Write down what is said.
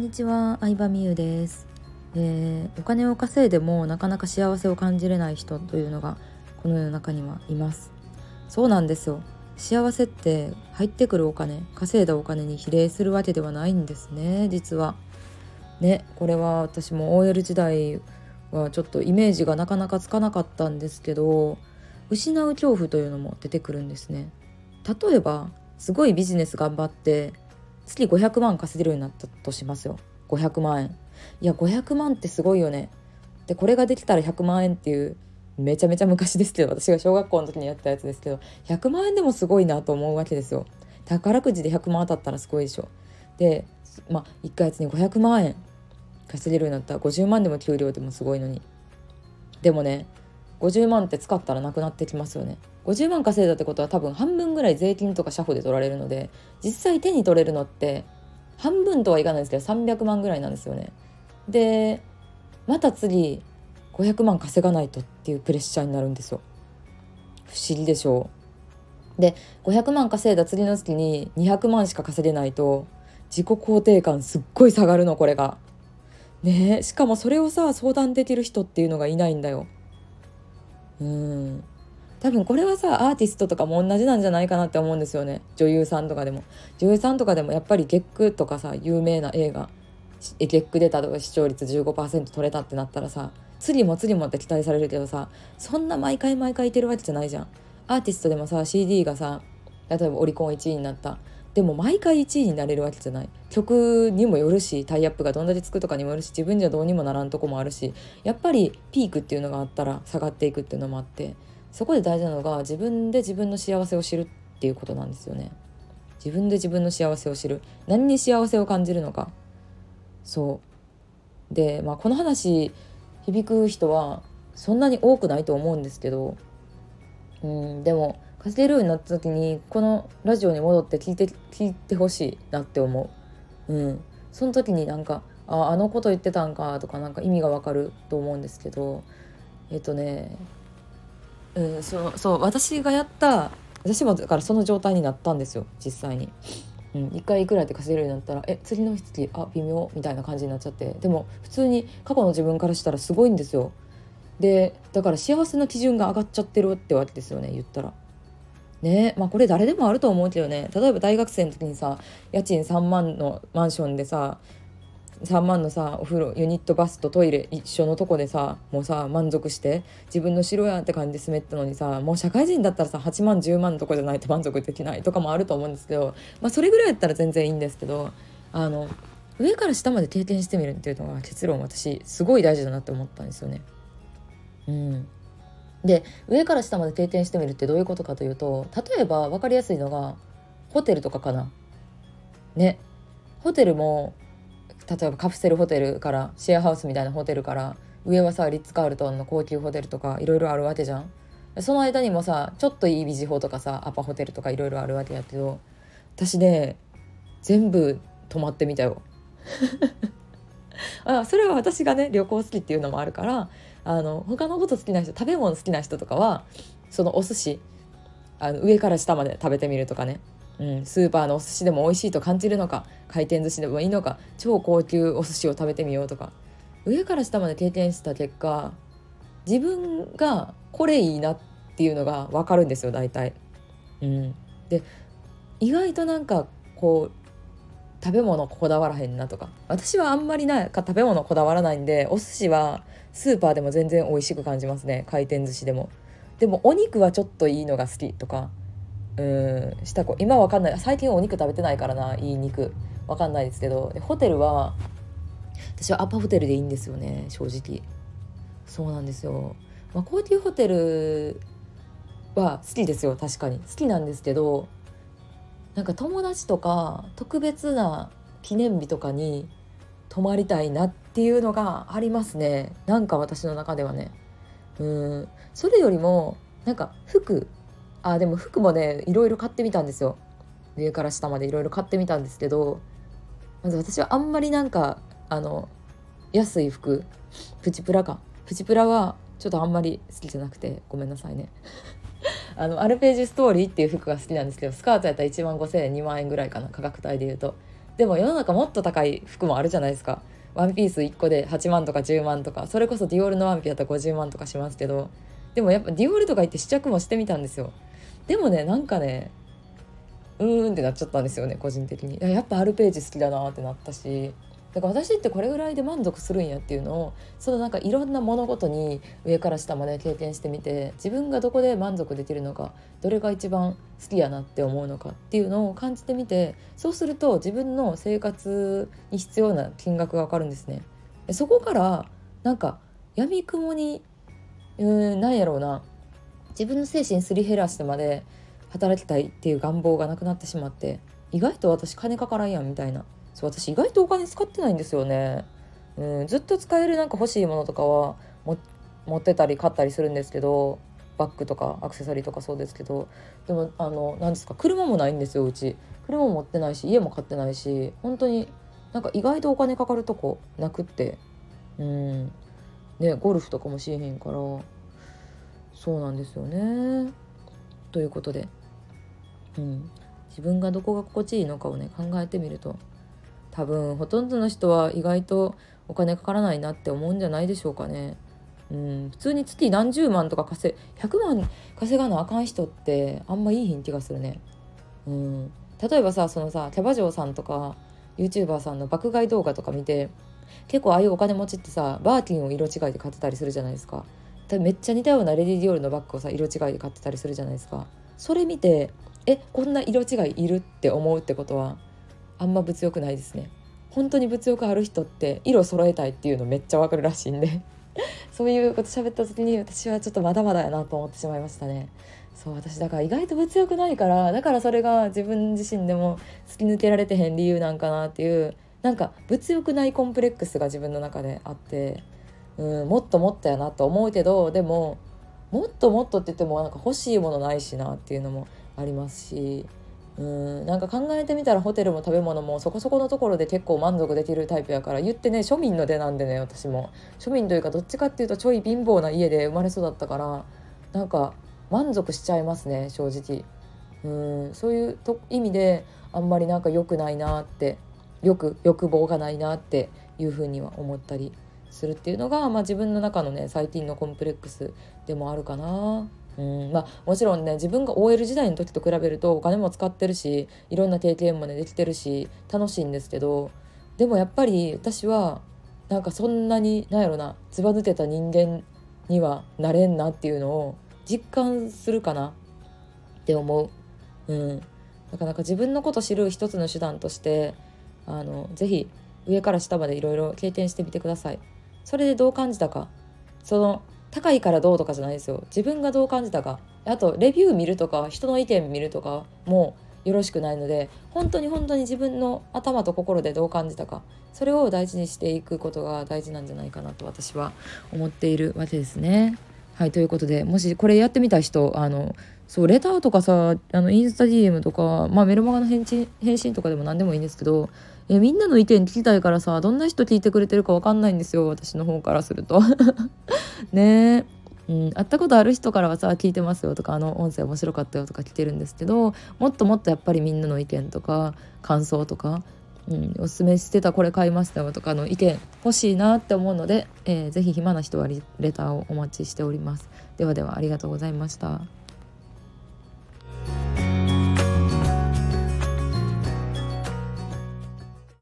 んにちは、相葉美優です、えー、お金を稼いでもなかなか幸せを感じれない人というのがこの世の中にはいます。そうなんですよ。幸せって入ってくるお金稼いだお金に比例するわけではないんですね実は。ねこれは私も OL 時代はちょっとイメージがなかなかつかなかったんですけど失う恐怖というのも出てくるんですね。例えばすごいビジネス頑張って月500万稼げるようになったとしますよ。500万円。いや500万ってすごいよね。でこれができたら100万円っていうめちゃめちゃ昔ですけど私が小学校の時にやったやつですけど100万円でもすごいなと思うわけですよ。宝くじで100万当たったらすごいでしょ。でまあ1ヶ月に500万円稼げるようになったら50万でも給料でもすごいのに。でもね50万って使ったらなくなってきますよね。50万稼いだってことは多分半分ぐらい税金とか社保で取られるので実際手に取れるのって半分とはいかないですけど300万ぐらいなんですよね。でまた次500万稼がないとっていうプレッシャーになるんですよ。不思議でしょう。で500万稼いだ次の月に200万しか稼げないと自己肯定感すっごい下がるのこれが。ねしかもそれをさ相談できる人っていうのがいないんだよ。うん。多分これはさアーティストとかも同じなんじゃないかなって思うんですよね。女優さんとかでも。女優さんとかでもやっぱり月9とかさ有名な映画。月9出たとか視聴率15%取れたってなったらさ次も次もって期待されるけどさそんな毎回毎回いてるわけじゃないじゃん。アーティストでもさ CD がさ例えばオリコン1位になった。でも毎回1位になれるわけじゃない。曲にもよるしタイアップがどんだけつくとかにもよるし自分じゃどうにもならんとこもあるしやっぱりピークっていうのがあったら下がっていくっていうのもあってそこで大事なのが自分で自分の幸せを知るっていうことなんですよね。自分で自分の幸せを知る。何に幸せを感じるのか。そう。でまあこの話響く人はそんなに多くないと思うんですけどうんでも稼げるようになった時にこのラジオに戻って聞いて聞いてほしいなって思う。うん、その時になんかああのこと言ってたんかとかなんか意味がわかると思うんですけどえっとね、うん、そうそう私がやった私もだからその状態になったんですよ実際に。うん、1回いくらって稼げるようになったらえ次の月あ微妙みたいな感じになっちゃってでも普通に過去の自分からしたらすごいんですよでだから幸せの基準が上がっちゃってるってわけですよね言ったらね。まあこれ誰でもあると思うけどね。例えば大学生の時にさ家賃3万のマンションでさ3万のさお風呂ユニットバスとトイレ一緒のとこでさもうさ満足して自分の城やって感じで住めたのにさもう社会人だったらさ8万10万のとこじゃないと満足できないとかもあると思うんですけど、まあ、それぐらいやったら全然いいんですけどあの上から下まで経験してみるっていうのが結論私すごい大事だなって思ったんですよね。うん。で上から下まで定点してみるってどういうことかというと例えば分かりやすいのがホテルとかかな。ねホテルも例えばカプセルホテルからシェアハウスみたいなホテルから上はさリッツ・カールトンの高級ホテルとかいろいろあるわけじゃん。その間にもさちょっといいビジホとかさアパホテルとかいろいろあるわけやけど私ね全部泊まってみたよ。あそれは私がね旅行好きっていうのもあるからあの他のこと好きな人食べ物好きな人とかはそのお寿司あの上から下まで食べてみるとかね、うん、スーパーのお寿司でも美味しいと感じるのか回転寿司でもいいのか超高級お寿司を食べてみようとか。上から下まで経験した結果自分がこれいいなっていうのが分かるんですよ大体。うん、で意外となんかこう食べ物こだわらへんなとか。私はあんまりなんか食べ物こだわらないんでお寿司はスーパーでも全然美味しく感じますね。回転寿司でも。でもお肉はちょっといいのが好きとか。うんした子今わかんない。最近お肉食べてないからないい肉。わかんないですけど。ホテルは私はアパホテルでいいんですよね正直。そうなんですよ、まあ、高級ホテルは好きですよ確かに。好きなんですけどなんか友達とか特別な記念日とかに泊まりたいなっていうのがありますね。なんか私の中ではね。うん。それよりもなんか服。あでも服もねいろいろ買ってみたんですよ。上から下までいろいろ買ってみたんですけどまず私はあんまりなんかあの安い服。プチプラか。プチプラはちょっとあんまり好きじゃなくてごめんなさいね。あのアルページストーリーっていう服が好きなんですけどスカートやったら1万5,000円2万円ぐらいかな価格帯で言うと。でも世の中もっと高い服もあるじゃないですか。ワンピース1個で8万とか10万とかそれこそディオールのワンピだったら50万とかしますけど。でもやっぱディオールとか行って試着もしてみたんですよ。でもねなんかねうーんってなっちゃったんですよね個人的に。やっぱアルページ好きだなってなったし。だから私ってこれぐらいで満足するんやっていうのをそのなんかいろんな物事に上から下まで経験してみて自分がどこで満足できるのかどれが一番好きやなって思うのかっていうのを感じてみてそうすると自分の生活に必要な金額が分かるんですね。そこからなんか闇雲にうんなんやろうな自分の精神すり減らしてまで働きたいっていう願望がなくなってしまって意外と私金かからんやんみたいなそう私意外とお金使ってないんですよね。うん、ずっと使えるなんか欲しいものとかは持ってたり買ったりするんですけどバッグとかアクセサリーとかそうですけどでもあの何ですか車もないんですようち。車も持ってないし家も買ってないし本当になんか意外とお金かかるとこなくって。うん。ねゴルフとかもしえへんからそうなんですよね。ということで、うん、自分がどこが心地いいのかをね考えてみると多分ほとんどの人は意外とお金かからないなって思うんじゃないでしょうかね。うん、普通に月何十万とか稼100万稼がなあかん人ってあんまいいひん気がするね。うん、例えばさそのさキャバ嬢さんとか YouTuber さんの爆買い動画とか見て結構ああいうお金持ちってさバーキンを色違いで買ってたりするじゃないですか。めっちゃ似たようなレディ・ディオールのバッグをさ色違いで買ってたりするじゃないですか。それ見てえこんな色違いいるって思うってことはあんま物欲ないですね。本当に物欲ある人って色揃えたいっていうのめっちゃわかるらしいんで。そういうこと喋った時に私はちょっとまだまだやなと思ってしまいましたね。そう私だから意外と物欲ないからだからそれが自分自身でも突き抜けられてへん理由なんかなっていうなんか物欲ないコンプレックスが自分の中であってうんもっともっとやなと思うけどでももっともっとって言ってもなんか欲しいものないしなっていうのもありますしうんなんか考えてみたらホテルも食べ物もそこそこのところで結構満足できるタイプやから言ってね庶民の出なんでね私も庶民というかどっちかっていうとちょい貧乏な家で生まれ育ったからなんか満足しちゃいますね正直うんそういうと意味であんまりなんか良くないなってよく欲望がないなっていうふうには思ったりするっていうのが、まあ、自分の中のね最近のコンプレックスでもあるかな。うんまあ、もちろんね自分が OL 時代の時と比べるとお金も使ってるしいろんな経験もねできてるし楽しいんですけどでもやっぱり私はなんかそんなになんやろなずば抜けた人間にはなれんなっていうのを実感するかなって思う。うん、なかなか自分のこと知る一つの手段としてあのぜひ上から下までいろいろ経験してみてください。それでどう感じたかその高いからどうとかじゃないですよ。自分がどう感じたか。あとレビュー見るとか人の意見見るとかもよろしくないので本当に本当に自分の頭と心でどう感じたか。それを大事にしていくことが大事なんじゃないかなと私は思っているわけですね。はいということでもしこれやってみた人あのそうレターとかさあのインスタ DM とか、まあ、メルマガの返信返信とかでも何でもいいんですけどえみんなの意見聞きたいからさどんな人聞いてくれてるか分かんないんですよ私の方からすると。ね。うん、会ったことある人からはさ聞いてますよとかあの音声面白かったよとか聞けるんですけどもっともっとやっぱりみんなの意見とか感想とか、うん、おすすめしてたこれ買いましたよとかの意見欲しいなって思うので、えー、ぜひ暇な人はレターをお待ちしております。ではではありがとうございました。